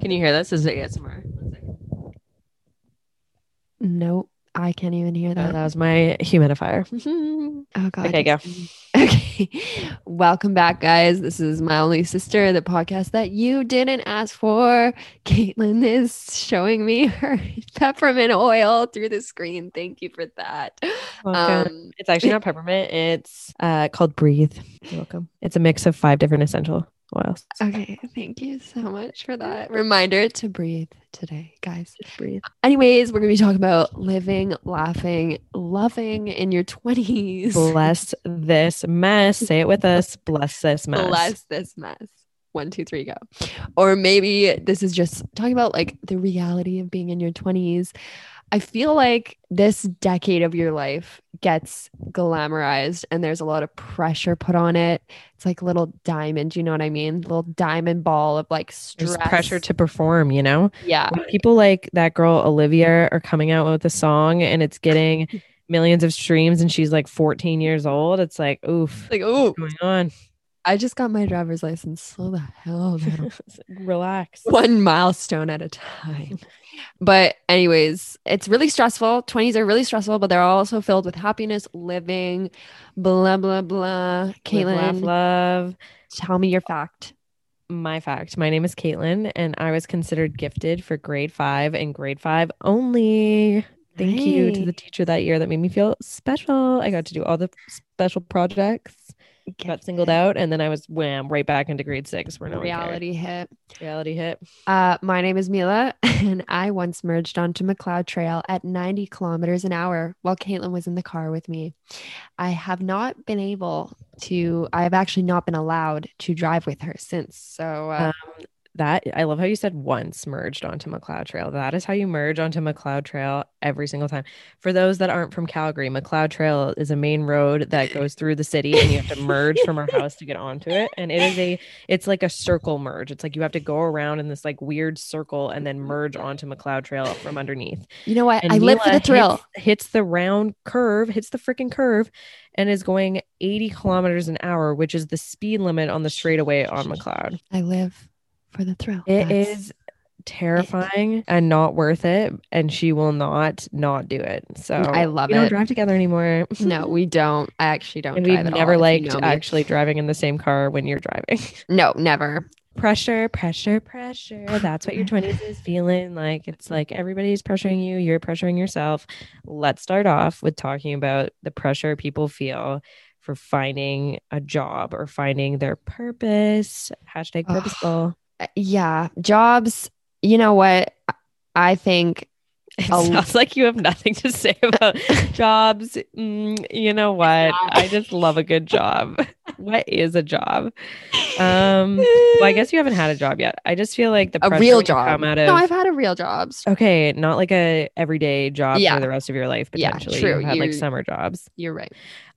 Can you hear this? Is it ASMR? One second. Nope. I can't even hear Oh, that. that was my humidifier. Oh god. Okay, go. Okay. Welcome back, guys. This is my only sister, the podcast that you didn't ask for. Caitlin is showing me her peppermint oil through the screen. Thank you for that. Um, it's actually not peppermint. It's uh, called Breathe. You're welcome. It's a mix of five different essential okay, thank you so much for that reminder to breathe today, guys. Just breathe. Anyways, we're gonna be talking about living, laughing, loving in your 20s. Bless this mess. Say it with us. Bless this mess. Bless this mess. One, two, three, go. Or maybe this is just talking about like the reality of being in your 20s. I feel like this decade of your life gets glamorized and there's a lot of pressure put on it. It's like a little diamond, you know what I mean? little diamond ball of like stress. There's pressure to perform, you know? yeah. When people like that girl Olivia are coming out with a song and it's getting millions of streams and she's like 14 years old, it's like, oof, Like, oh, what's going on? I just got my driver's license. Slow the hell down. Relax. one milestone at a time. But, anyways, it's really stressful. 20s are really stressful, but they're also filled with happiness, living, blah, blah, blah. Caitlin, laugh, love. tell me your fact. My fact. My name is Caitlin, and I was considered gifted for grade five and grade five only. Thank you to the teacher that year that made me feel special. I got to do all the special projects. Got singled out, and then I was wham right back into grade six where no. Reality hit. Reality hit. Uh, my name is Mila, and I once merged onto Macleod Trail at 90 kilometers an hour while Caitlin was in the car with me. I have not been able to, I have actually not been allowed to drive with her since. So, uh, That I love how you said once merged onto Macleod Trail. That is how you merge onto Macleod Trail every single time. For those that aren't from Calgary, Macleod Trail is a main road that goes through the city and you have to merge from our house to get onto it. And it is a it's like a circle merge. It's like you have to go around in this like weird circle and then merge onto Macleod Trail from underneath. you know what? And I live for the thrill. Hits, hits the round curve, hits the freaking curve, and is going 80 kilometers an hour, which is the speed limit on the straightaway on Macleod. I live for the thrill. It That's- is terrifying and not worth it. And she will not not do it. So I love we don't it. drive together anymore. No, we don't. I actually don't. and we've never all, if you liked know actually driving in the same car when you're driving. No, never. pressure, pressure, pressure. That's what your 20s is feeling like. It's like everybody's pressuring you, you're pressuring yourself. Let's start off with talking about the pressure people feel for finding a job or finding their purpose. Hashtag purposeful. Uh, Yeah, jobs. You know what? I- think It sounds like you have nothing to say about jobs. Mm, you know what? I just love a good job. what is a job? Um, well, I guess you haven't had a job yet. I just feel like the a real job. come out of no, I've had a real job. okay, not like a everyday job Yeah. for the rest of your life. Yeah, Potentially, true. You've had like summer jobs. You're right.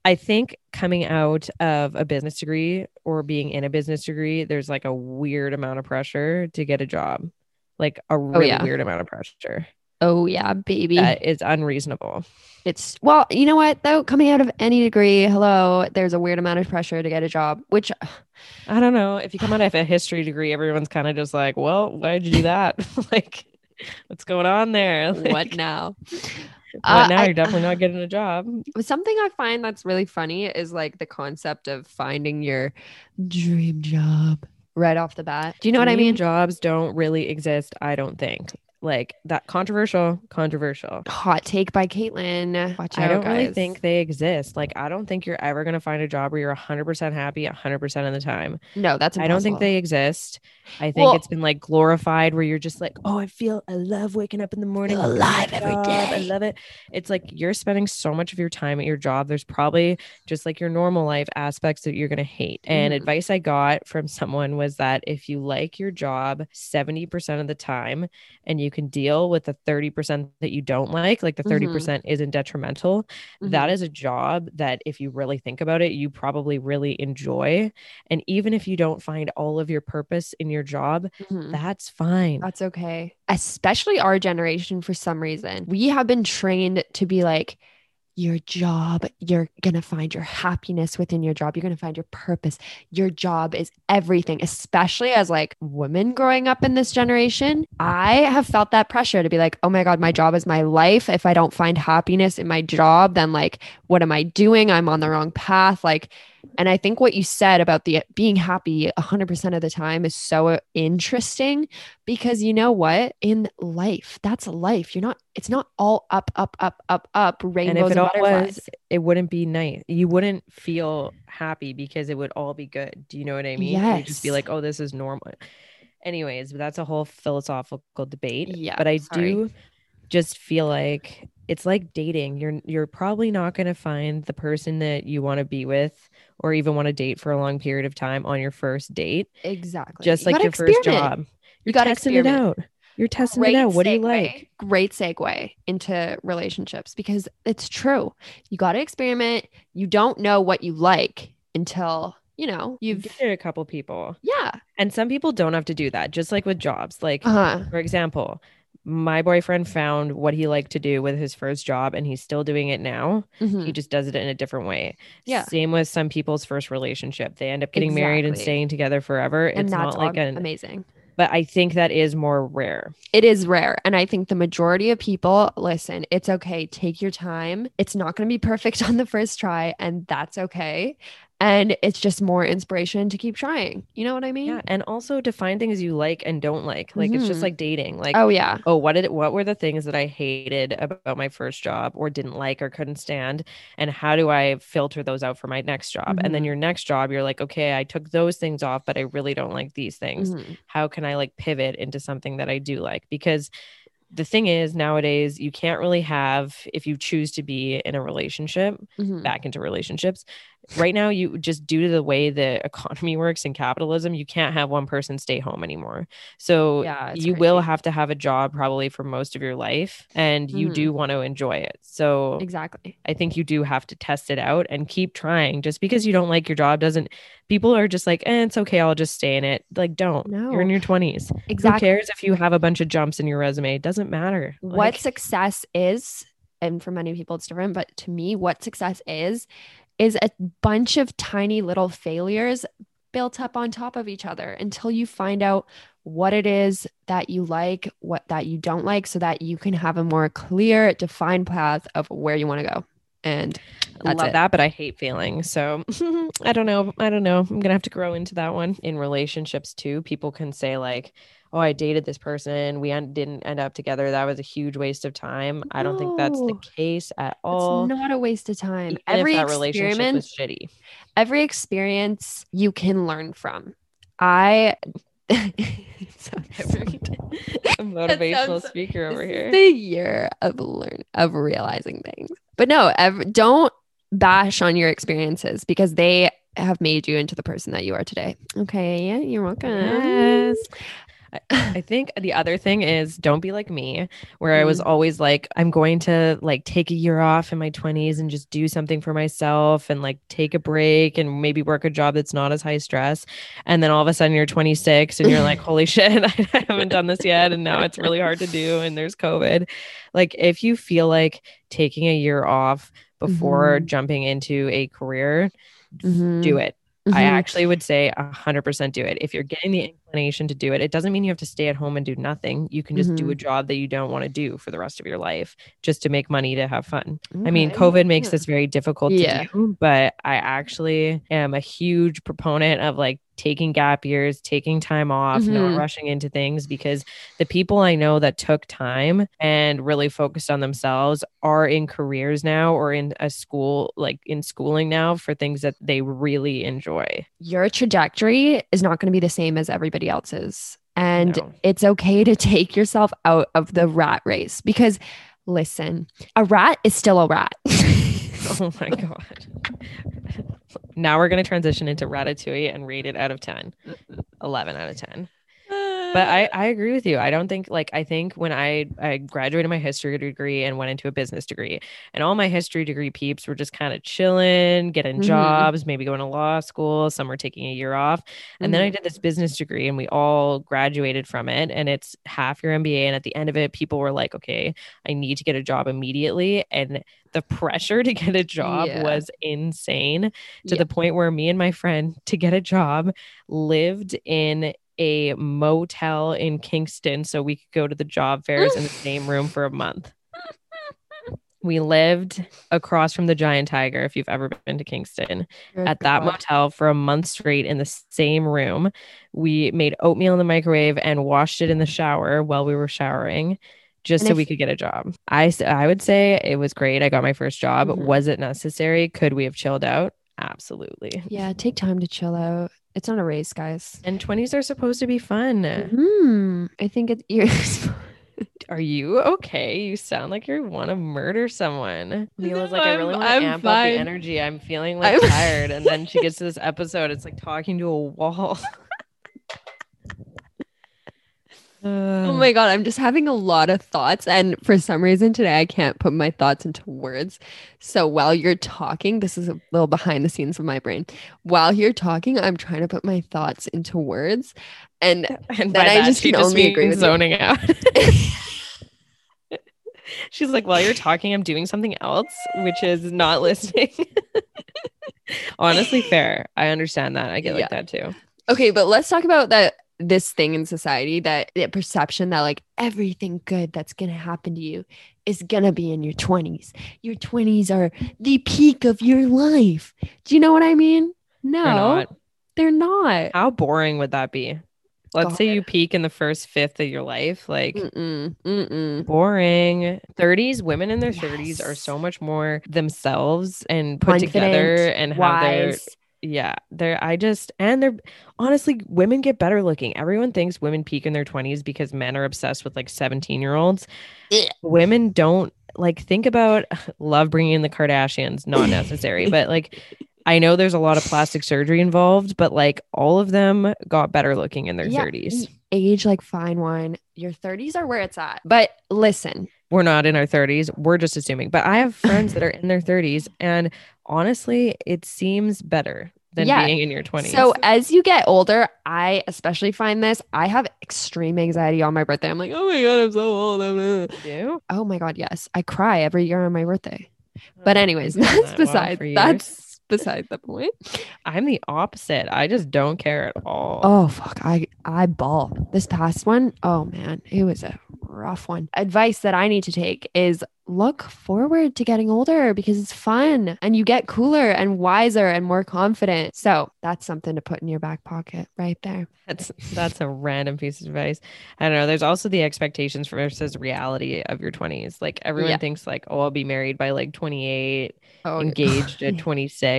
I think coming out of a business degree or being in a business degree, there's like a weird amount of pressure to get a job, like a oh, really Oh, yeah. weird amount of pressure Oh yeah, baby. that is unreasonable. It's well, you know what though? Coming out of any degree, hello, there's a weird amount of pressure to get a job, which I don't know. If you come out of a history degree, everyone's kind of just like, well, why'd you do that? like, what's going on there? what now? What Uh, now? I- You're definitely not getting a job. Something I find that's really funny is like the concept of finding your dream job right off the bat. Do you know what I mean? Jobs don't really exist, I don't think. Like that controversial, controversial. Hot take by Caitlin. Watch out, I don't really think they exist. Like, I don't think you're ever going to find a job where you're 100% happy 100% of the time. No, that's I don't think they exist. I think Well- it's been like glorified where you're just like, oh, I feel, I love waking up in the morning. Feel going to my alive every job. I love it. It's like you're spending so much of your time at your job. There's probably just like your normal life aspects that you're going to hate. And Mhm. advice I got from someone was that if you like your job 70% of the time and you can deal with the 30% that you don't like, like the Mhm. 30% isn't detrimental, that Mhm. is a job that if you really think about it you probably really enjoy and even if you don't find all of your purpose in your job Mhm. that's fine That's okay. Especially our generation for some reason. We have been trained to be like, your job. You're going to find your happiness within your job. You're going to find your purpose. Your job is everything, especially as like women growing up in this generation. I have felt that pressure to be like, oh my God, my job is my life. If I don't find happiness in my job, then like, what am I doing? I'm on the wrong path. Like, and I think what you said about the being happy 100% of the time is so interesting because you know what? In life, that's life. You're not, it's not all up, up, up, up, up, rainbows and if it and was, it wouldn't be nice. You wouldn't feel happy because it would all be good. Do you know what I mean? You'd just be like, oh, this is normal. Anyways, that's a whole philosophical debate. Yeah, but I sorry. do just feel like it's like dating. You're you're probably not going to find the person that you want to be with or even want to date for a long period of time on your first date. exactly. Just You like your first job. You're gotta testing it experiment. out. You're testing Great it out. What do you like? Great segue into relationships because it's true. You got to experiment. You don't know what you like until, you know, You've you've, dated a couple people. yeah. And some people don't have to do that, just like with jobs. Like, Uh-huh. for example, my boyfriend found what he liked to do with his first job and he's still doing it now. Mhm. He just does it in a different way. Yeah. Same with some people's first relationship. They end up getting married and staying together forever. And it's that's not like an, amazing. but I think that is more rare. It is rare. And I think the majority of people listen, it's okay. Take your time. It's not going to be perfect on the first try, and that's okay. And it's just more inspiration to keep trying. You know what I mean? Yeah. And also define things you like and don't like. Like, it's just Mhm. like dating. Like, Oh, yeah. oh what did what were the things that i hated about my first job or didn't like or couldn't stand and how do i filter those out for my next job and then Mhm. your next job you're like okay i took those things off but i really don't like these things Mhm. how can i like pivot into something that i do like because the thing is nowadays you can't really have if you choose to be in a relationship Mhm. back into relationships right now you just due to the way the economy works in capitalism you can't have one person stay home anymore. So Yeah, you will have to have a job probably for most of your life and you do want to enjoy it. So Exactly. i think you do have to test it out and keep trying. Just because you don't like your job doesn't people are just like eh, it's okay i'll just stay in it. Like don't. No. you're in your 20s Exactly. who cares if you have a bunch of jumps in your resume? It doesn't matter. What success is and for many people it's different but to me what success is is a bunch of tiny little failures built up on top of each other until you find out what it is that you like what that you don't like so that you can have a more clear defined path of where you want to go and I love it. that, but I hate failing. So I don't know. I don't know. I'm gonna have to grow into that one. In relationships too, people can say like, "Oh, I dated this person. We didn't end up together. That was a huge waste of time." I don't think that's the case at all. it's not a waste of time Even every if that relationship was shitty. every experience you can learn from i A motivational sounds- speaker over here. the year of learn of realizing things. But no, ev- don't bash on your experiences because they have made you into the person that you are today. Okay, yeah, you're welcome. Yes. I, I think the other thing is don't be like me, where I was Mm. always like, I'm going to like take a year off in my 20s and just do something for myself and like take a break and maybe work a job that's not as high stress. And then all of a sudden you're 26 and you're like, holy shit, I haven't done this yet. And now it's really hard to do. And there's COVID. Like, if you feel like taking a year off before Mhm. jumping into a career, Mhm. do it. I Mhm. actually would say hundred percent do it. If you're getting the inclination to do it, it doesn't mean you have to stay at home and do nothing. You can just do a Mm-hmm. job that you don't want to do for the rest of your life just to make money to have fun. I mean, COVID makes yeah. this very difficult Yeah. do, but I actually am a huge proponent of like taking gap years, taking time off, Mhm. not rushing into things because the people I know that took time and really focused on themselves are in careers now or in a school, like in schooling now for things that they really enjoy. your trajectory is not going to be the same as everybody else's. And No. it's okay to take yourself out of the rat race because listen, a rat is still a rat. Oh my god. now we're going to transition into Ratatouille and rate it out of 10. 11 out of 10. but I, I agree with you. I don't think like I think when I I graduated my history degree and went into a business degree, and all my history degree peeps were just kind of chilling, getting Mhm. jobs, maybe going to law school. Some were taking a year off, and then I Mhm. did this business degree, and we all graduated from it. And it's half your MBA, and at the end of it, people were like, "Okay, I need to get a job immediately," and the pressure to get a job Yeah. was insane to Yeah. the point where me and my friend to get a job lived in a motel in Kingston so we could go to the job fairs in the same room for a month. We lived across from the Giant Tiger if you've ever been to Kingston Good at that God. motel for a month straight in the same room. We made oatmeal in the microwave and washed it in the shower while we were showering just And so if- we could get a job. I I would say it was great. I got my first job. Mhm. Was it necessary? Could we have chilled out? Absolutely. Yeah, take time to chill out. It's not a race, guys. And 20s are supposed to be fun. Hmm. I think it is. you're you okay? You sound like you want to murder someone. Mila's No, like, I I'm- really want I'm to amp up fine. the energy. I'm feeling like I'm- tired. And then she gets to this episode, it's like talking to a wall. Oh my god, I'm just having a lot of thoughts and for some reason today I can't put my thoughts into words. So while you're talking, this is a little behind the scenes of my brain. While you're talking, I'm trying to put my thoughts into words and and Then I that, just can only agree with you. zoning out. She's like, while you're talking, I'm doing something else, which is not listening. Honestly, fair. I understand that. I get like Yeah. that too. Okay, but let's talk about that this thing in society that the perception that like everything good that's going to happen to you is going to be in your 20s. Your 20s are the peak of your life. Do you know what I mean? No. They're not. They're not. How boring would that be? Let's say you peak in the first fifth of your life. Like, Mm-mm, mm-mm. boring 30s women in their 30s are so much more themselves and put Confident, together and Wise. Yeah they're i just and they're honestly women get better looking. Everyone thinks women peak in their 20s because men are obsessed with like 17 year olds women don't like think about love bringing in the kardashians not necessary but like i know there's a lot of plastic surgery involved but like all of them got better looking in their Yeah, 30s Age like fine wine. Your 30s are where it's at. But listen, we're not in our 30s we're just assuming. But i have friends that are in their 30s and honestly it seems better than Yeah. being in your 20s So as you get older, I especially find this. I have extreme anxiety on my birthday. I'm like, oh my god, I'm so old. I'm, uh." you Oh my god, yes, I cry every year on my birthday. But anyways, that's that well beside that's beside the point. i'm the opposite i just don't care at all Oh fuck, I I bawl this past one. Oh man, it was a rough one. Advice that I need to take is look forward to getting older because it's fun and you get cooler and wiser and more confident. So that's something to put in your back pocket right there. That's that's a random piece of advice. I don't know. There's also the expectations versus reality of your 20s. Like everyone Yeah. thinks like, oh, I'll be married by like 28, Oh, engaged at 26,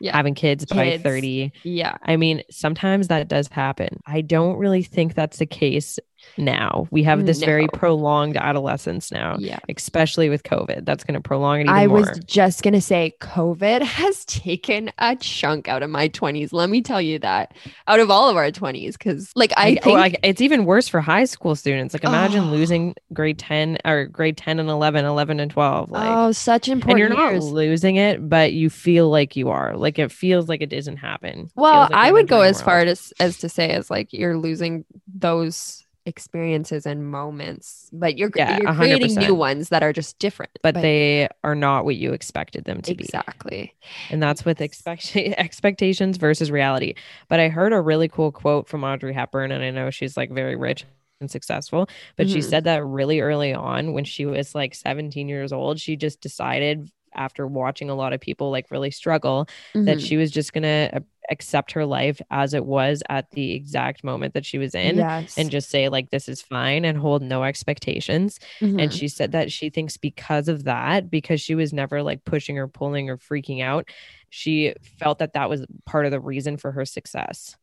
Yeah. having kids, by 30. yeah. I mean, sometimes that does happen. I don't really think that's the case now. We have this very prolonged adolescence now, Yeah. especially with COVID. That's going to prolong it even I more. was just going to say COVID has taken a chunk out of my 20s. Let me tell you that. Out of all of our 20s cuz like I, think like it's even worse for high school students. Like imagine Oh. losing grade 10 or grade 10 and 11, 11 and 12. Like oh, such and important you're not years. losing it, but you feel like you are. Like it feels like it doesn't happen. Well, like I would go as far as as to say as like you're losing those experiences and moments, but you're Yeah, you're creating 100%. new ones that are just different. but they are not what you expected them to be. exactly. And that's with expect- expectations versus reality. But I heard a really cool quote from Audrey Hepburn, and I know she's like very rich and successful, but she Mhm. said that really early on when she was like 17 years old. She just decided after watching a lot of people like really struggle that Mhm. she was just going to accept her life as it was at the exact moment that she was in. yes. And just say, like, this is fine and hold no expectations. And Mhm. she said that she thinks because of that, because she was never like pushing or pulling or freaking out, she felt that that was part of the reason for her success.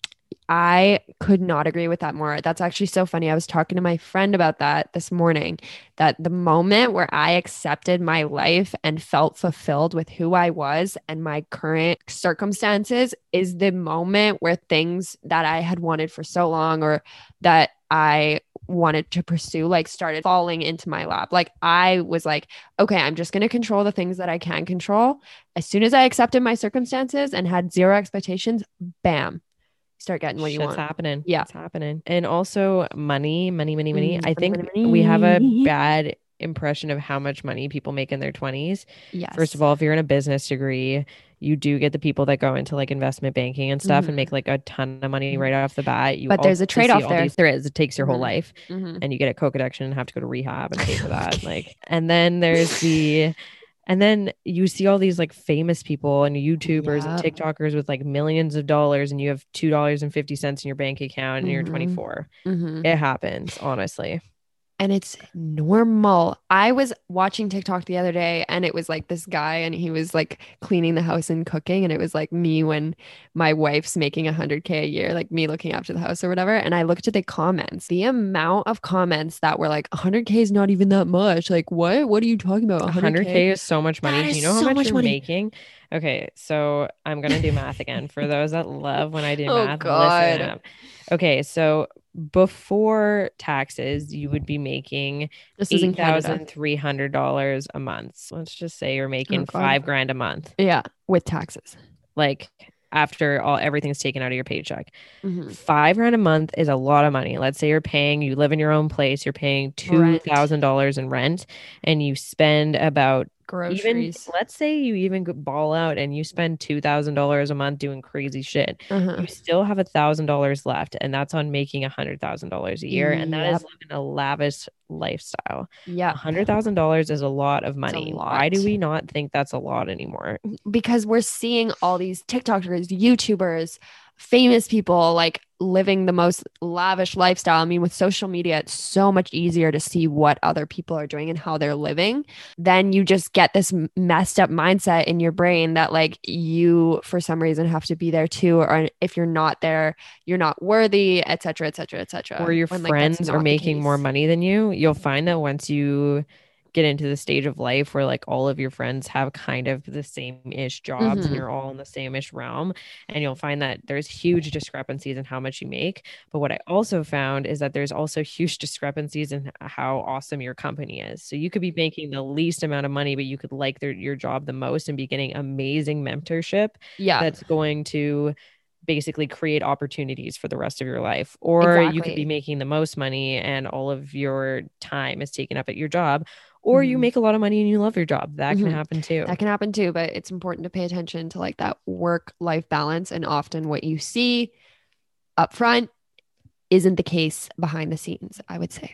I could not agree with that more. That's actually so funny. I was talking to my friend about that this morning. That the moment where I accepted my life and felt fulfilled with who I was and my current circumstances is the moment where things that I had wanted for so long or that I wanted to pursue like started falling into my lap. Like I was like, okay, I'm just going to control the things that I can control. As soon as I accepted my circumstances and had zero expectations, bam, start getting what you Shit's want. happening. Yeah. It's happening. And also money, money, money, money. Mm, I think money, we have a bad impression of how much money people make in their 20s. Yes. First of all, if you're in a business degree, you do get the people that go into like investment banking and stuff Mhm. and make like a ton of money right off the bat. You But there's a trade-off there. these- There is. It takes your whole Mhm. life Mhm. and you get a coke addiction and have to go to rehab and pay for that. like, and then there's the, and then you see all these like famous people and YouTubers and TikTokers with like millions of dollars, and you have two dollars and fifty cents in your bank account, and you're Mhm. 24. Mhm. It happens, honestly. And it's normal. I was watching TikTok the other day and it was like this guy and he was like cleaning the house and cooking and it was like me when my wife's making a 100k a year, like me looking after the house or whatever and I looked at the comments. The amount of comments that were like 100k is not even that much. Like what? What are you talking about? 100k is so much money. Do you know how much, much you're money. making? Okay, so I'm gonna do math again for those that love when I do Oh, math. God. Listen up. Okay, so before taxes, you would be making This eight thousand three hundred dollars a month. So let's just say you're making Oh, five grand a month, Yeah, with taxes. like after all everything's taken out of your paycheck. Mhm. Five grand a month is a lot of money. Let's say you're paying, you live in your own place, you're paying two thousand dollars in rent, and you spend about even let's say you even go ball out and you spend two thousand dollars a month doing crazy shit. Uh-huh. You still have a thousand dollars left, and that's on making a hundred thousand dollars a year, and that is living a lavish lifestyle. Yeah. Hundred thousand dollars is a lot of money. Why do we not think that's a lot anymore? because we're seeing all these TikTokers, YouTubers, famous people like living the most lavish lifestyle. I mean, with social media, it's so much easier to see what other people are doing and how they're living. Then you just get this messed up mindset in your brain that like you, for some reason, have to be there too, or if you're not there, you're not worthy, et cetera, et cetera, et cetera. or your when, friends not are making more money than you, you'll find that once you get into the stage of life where like all of your friends have kind of the same ish jobs Mhm. and you're all in the same ish realm and you'll find that there's huge discrepancies in how much you make but what i also found is that there's also huge discrepancies in how awesome your company is so you could be making the least amount of money but you could like their, your job the most and be getting amazing mentorship Yeah. that's going to basically create opportunities for the rest of your life or you could be making the most money and all of your time is taken up at your job or you Mhm. make a lot of money and you love your job that Mhm. can happen too That can happen too, but it's important to pay attention to like that work life balance. And often what you see up front isn't the case behind the scenes, I would say.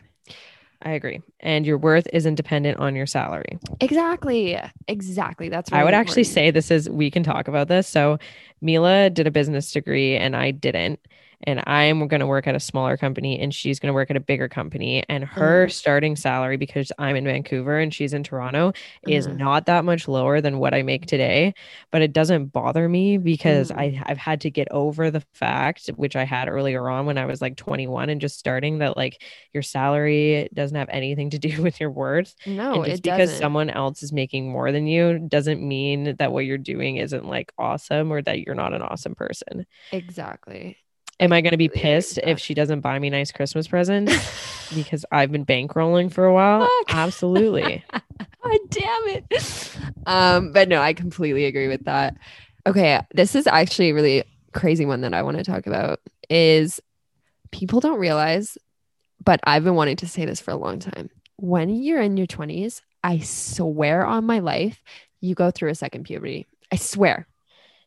i agree and your worth isn't dependent on your salary Exactly. Exactly. That's i really would actually important. say this is we can talk about this so mila did a business degree and i didn't and i'm going to work at a smaller company and she's going to work at a bigger company and her Mhm. starting salary because i'm in vancouver and she's in toronto is Mhm. not that much lower than what I make today, but it doesn't bother me because Mhm. I I've had to get over the fact which I had earlier on when I was like 21 and just starting that like your salary doesn't have anything to do with your worth. No, and just because doesn't. someone else is making more than you doesn't mean that what you're doing isn't like awesome or that you're not an awesome person. exactly. Am I going to be pissed if she doesn't buy me nice Christmas presents because I've been bankrolling for a while? Fuck. Absolutely. God damn it. Um, but no, I completely agree with that. Okay, this is actually a really crazy one that I want to talk about is people don't realize, but I've been wanting to say this for a long time. When you're in your 20s, I swear on my life, you go through a second puberty. I swear.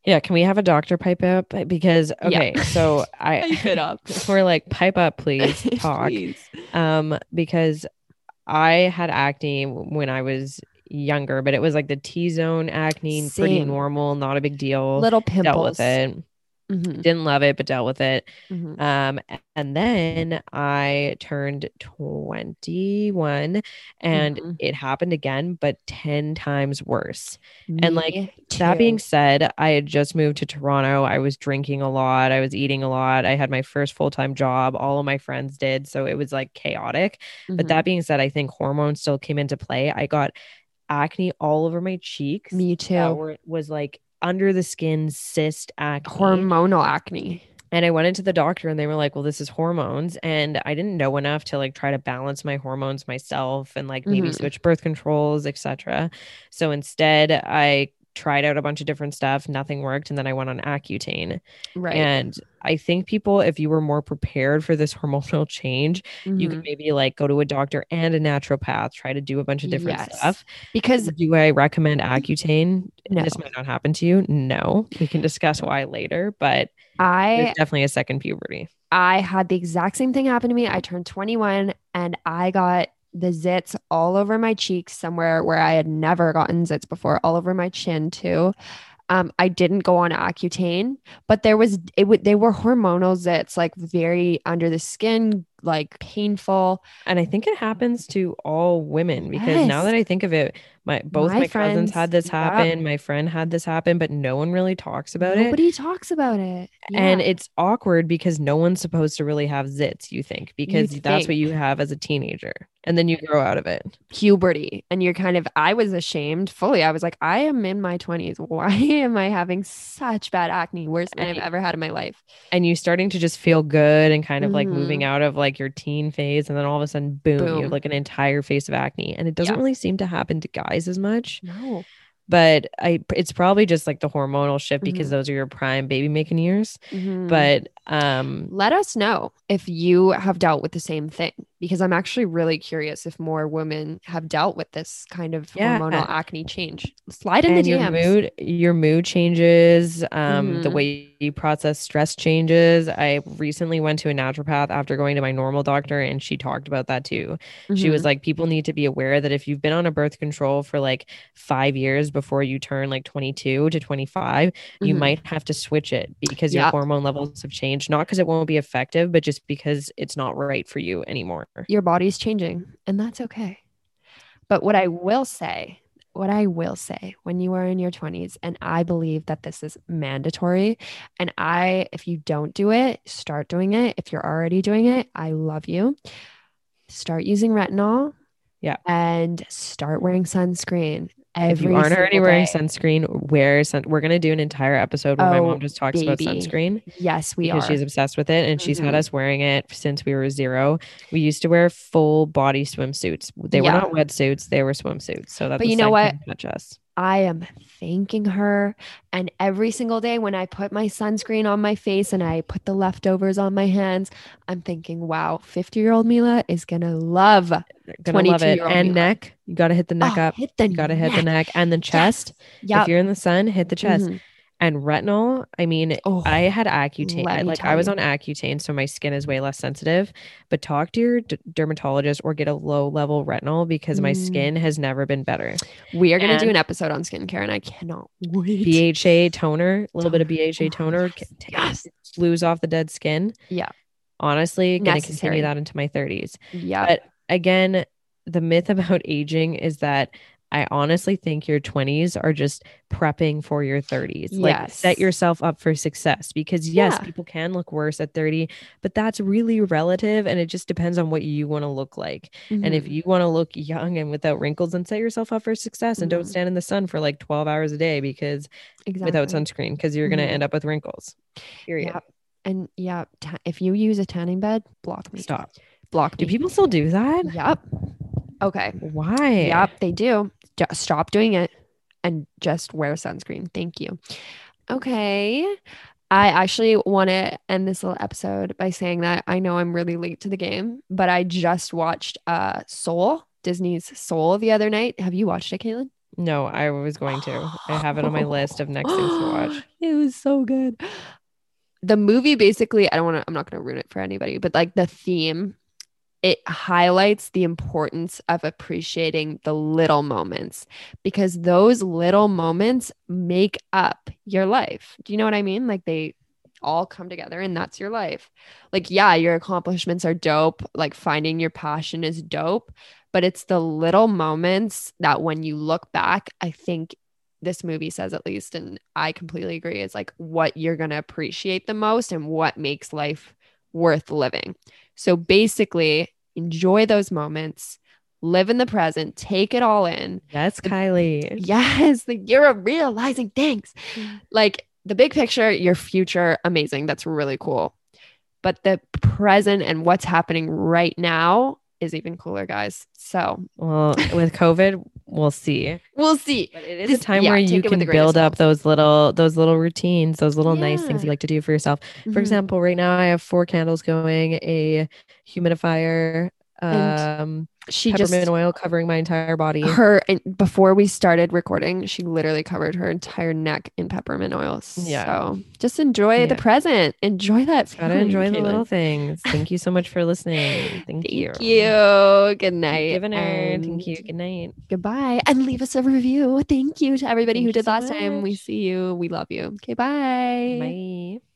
Yeah, can we have a doctor pipe up? Because Yeah. okay, so I it up. we're like pipe up, please talk. Please. Um, because I had acne when I was younger, but it was like the T zone acne, pretty normal, not a big deal. Little pimples. Dealt with it. Mhm, Didn't love it, but dealt with it. mhm. Um, and then I turned 21 and Mhm. it happened again, but 10 times worse. And, like, Me That being said, I had just moved to Toronto. I was drinking a lot. I was eating a lot. I had my first full time job. All of my friends did. So it was like chaotic. But Mhm. that being said, I think hormones still came into play. I got acne all over my cheeks. me That too. were, was like under the skin cyst acne. Hormonal acne. And I went into the doctor and they were like, well, this is hormones. And I didn't know enough to like try to balance my hormones myself and like maybe Mhm. switch birth controls, etc. So instead, I tried out a bunch of different stuff. Nothing worked. And then I went on Accutane. Right. And I think people, if you were more prepared for this hormonal change, you could Mhm. maybe like go to a doctor and a naturopath, try to do a bunch of different Yes. stuff. because Do I recommend Accutane? No. This might not happen to you. No, we can discuss why later, but I definitely a second puberty. I had the exact same thing happen to me. I turned 21 and I got the zits all over my cheeks somewhere where I had never gotten zits before, all over my chin too. Um, I didn't go on Accutane, but there was it would they were hormonal zits, like very under the skin, like painful. And I think it happens to all women because now that I think of it, my both My my, cousins had this happen, my friend had this happen, but no one really talks about it. Nobody talks about it. And it's awkward because no one's supposed to really have zits, you think, because that's what you have as a teenager. And then you grow out of it. puberty and you're kind of I was ashamed fully. I was like, I am in my 20s. Why am I having such bad acne? Worst than I've ever had in my life. And you starting to just feel good and kind of like Mhm. moving out of like your teen phase. And then all of a sudden, boom, you have like an entire face of acne. And it doesn't Yeah. really seem to happen to guys as much. No. But I it's probably just like the hormonal shift because Mhm. those are your prime baby making years. Mhm. But um let us know if you have dealt with the same thing because I'm actually really curious if more women have dealt with this kind of Yeah. hormonal acne change. Slide in and the your DMs. mood your mood changes um the Mhm. way you process stress changes i recently went to a naturopath after going to my normal doctor and she talked about that too she was Mhm. like people need to be aware that if you've been on a birth control for like five years before you turn like 22 to 25 you Mhm. might have to switch it because your hormone levels have changed not because it won't be effective but just because it's not right for you anymore your body's changing and that's okay. But what I will say, what I will say when you are in your 20s, and I believe that this is mandatory, and I, if you don't do it, start doing it. If you're already doing it, I love you. Start using retinol. Yeah. And start wearing sunscreen. Every if you aren't already wearing day. sunscreen wear sun we're going to do an entire episode where my Oh, mom just talks about sunscreen yes, we are. because are. she's obsessed with it and she's had Mhm. us wearing it since we were zero. We used to wear full body swimsuits. They Yeah. were not wetsuits, they were swimsuits. So that But you know what? touch us. I am thanking her. And every single day when I put my sunscreen on my face and I put the leftovers on my hands, I'm thinking, wow, 50 year old Mila is going to love. Gonna love it. 22-year-old And Mila. neck. You gotta hit the neck Oh, up. Hit the You gotta hit the neck and the chest. Yeah. If you're in the sun, hit the chest. Mhm. And retinol, I mean, Oh, I had Accutane. I- Like I was on Accutane, so my skin is way less sensitive. But talk to your d- dermatologist or get a low level retinol because my Mm. skin has never been better. we are going to do an episode on skincare and I cannot wait. BHA toner, a little bit of Toner. BHA Oh, toner, yes, c- t- yes. slews off the dead skin. Yeah. Honestly, gonna continue that into my 30s. yeah. But again, the myth about aging is that I honestly think your 20s are just prepping for your 30s. Like set yourself up for success because yes, Yeah. people can look worse at 30, but that's really relative and it just depends on what you want to look like. And if Mhm. you want to look young and without wrinkles, then set yourself up for success and don't Mhm. stand in the sun for like 12 hours a day because exactly. without sunscreen because you're going to end up with wrinkles. Period. And yeah, ta- if you use a tanning bed, block me. Stop. Block Do people still do that? Yep. Okay. Why? Yep, they do. Just stop doing it and just wear sunscreen. Thank you. Okay. I actually want to end this little episode by saying that I know I'm really late to the game, but I just watched uh Soul, Disney's Soul the other night. Have you watched it, Caitlin? No, I was going to. I have it on my list of next things to watch. It was so good. The movie basically, I don't want to, I'm not going to ruin it for anybody, but like the theme, it highlights the importance of appreciating the little moments because those little moments make up your life. Do you know what I mean? Like they all come together and that's your life. Like, yeah, your accomplishments are dope. Like finding your passion is dope, but it's the little moments that when you look back, I think this movie says at least, and I completely agree, is like what you're going to appreciate the most and what makes life worth living. So basically, enjoy those moments, live in the present, take it all in. Yes, Kylie. Yes, like you're realizing things. Mm-hmm. Like the big picture, your future, amazing. That's really cool. But the present and what's happening right now is even cooler, guys. So, well, with COVID, we'll see. We'll see. But it is this, a time yeah, where you can build up those little those little routines, those little yeah. nice things you like to do for yourself. Mm-hmm. For example, right now I have four candles going, a humidifier, um she peppermint just oil covering my entire body. Her before we started recording, she literally covered her entire neck in peppermint oil. Yeah. So just enjoy yeah. the present. Enjoy that. Gotta enjoy Caitlin. the little things. Thank you so much for listening. Thank, Thank you. you. Good night. Give Thank you. Good night. Goodbye. And leave us a review. Thank you to everybody Thank who did so last much. time. We see you. We love you. Okay. Bye. Bye.